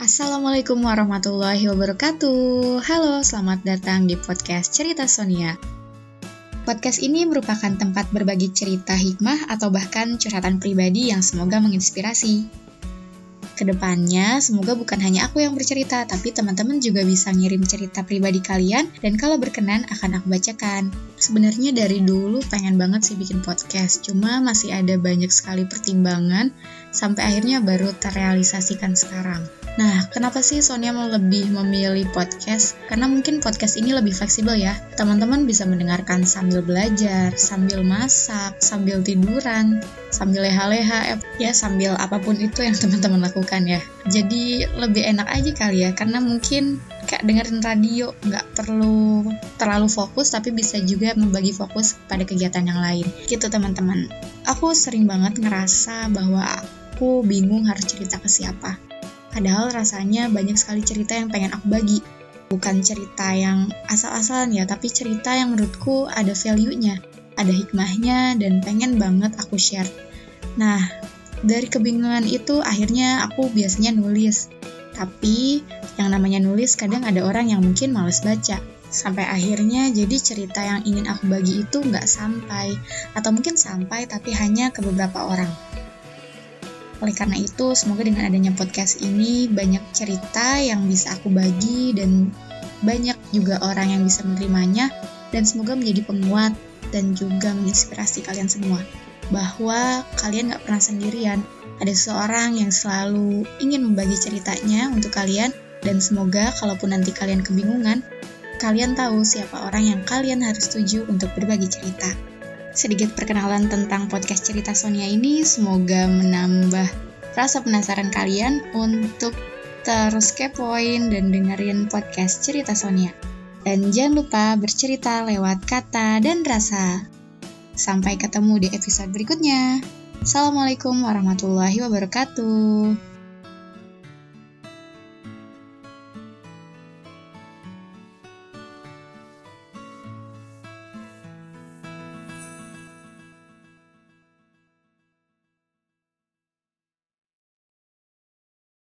Assalamualaikum warahmatullahi wabarakatuh. Halo, selamat datang di podcast Cerita Sonia. Podcast ini merupakan tempat berbagi cerita hikmah atau bahkan curhatan pribadi yang semoga menginspirasi. Ke depannya, semoga bukan hanya aku yang bercerita, tapi teman-teman juga bisa ngirim cerita pribadi kalian, dan kalau berkenan akan aku bacakan. Sebenarnya dari dulu pengen banget sih bikin podcast, cuma masih ada banyak sekali pertimbangan, sampai akhirnya baru terrealisasikan sekarang. Nah, kenapa sih Sonia mau lebih memilih podcast? Karena mungkin podcast ini lebih fleksibel ya. Teman-teman bisa mendengarkan sambil belajar, sambil masak, sambil tiduran, sambil leha-leha, ya sambil apa pun itu yang teman-teman lakukan ya. Jadi lebih enak aja kali ya, karena mungkin kayak dengerin radio, nggak perlu terlalu fokus, tapi bisa juga membagi fokus pada kegiatan yang lain. Gitu teman-teman. Aku sering banget ngerasa bahwa aku bingung harus cerita ke siapa Padahal rasanya banyak sekali cerita yang pengen aku bagi. Bukan cerita yang asal-asalan ya, tapi cerita yang menurutku ada value-nya, ada hikmahnya, dan pengen banget aku share. Nah, dari kebingungan itu akhirnya aku biasanya nulis. Tapi yang namanya nulis kadang ada orang yang mungkin males baca. Sampai akhirnya jadi cerita yang ingin aku bagi itu nggak sampai. Atau mungkin sampai tapi hanya ke beberapa orang. Oleh karena itu, semoga dengan adanya podcast ini banyak cerita yang bisa aku bagi dan banyak juga orang yang bisa menerimanya dan semoga menjadi penguat dan juga menginspirasi kalian semua bahwa kalian gak pernah sendirian. Ada seseorang yang selalu ingin membagi ceritanya untuk kalian dan semoga kalaupun nanti kalian kebingungan, kalian tahu siapa orang yang kalian harus tuju untuk berbagi cerita sedikit perkenalan tentang podcast cerita Sonia ini semoga menambah rasa penasaran kalian untuk terus kepoin dan dengerin podcast cerita Sonia. Dan jangan lupa bercerita lewat kata dan rasa. Sampai ketemu di episode berikutnya. Assalamualaikum warahmatullahi wabarakatuh.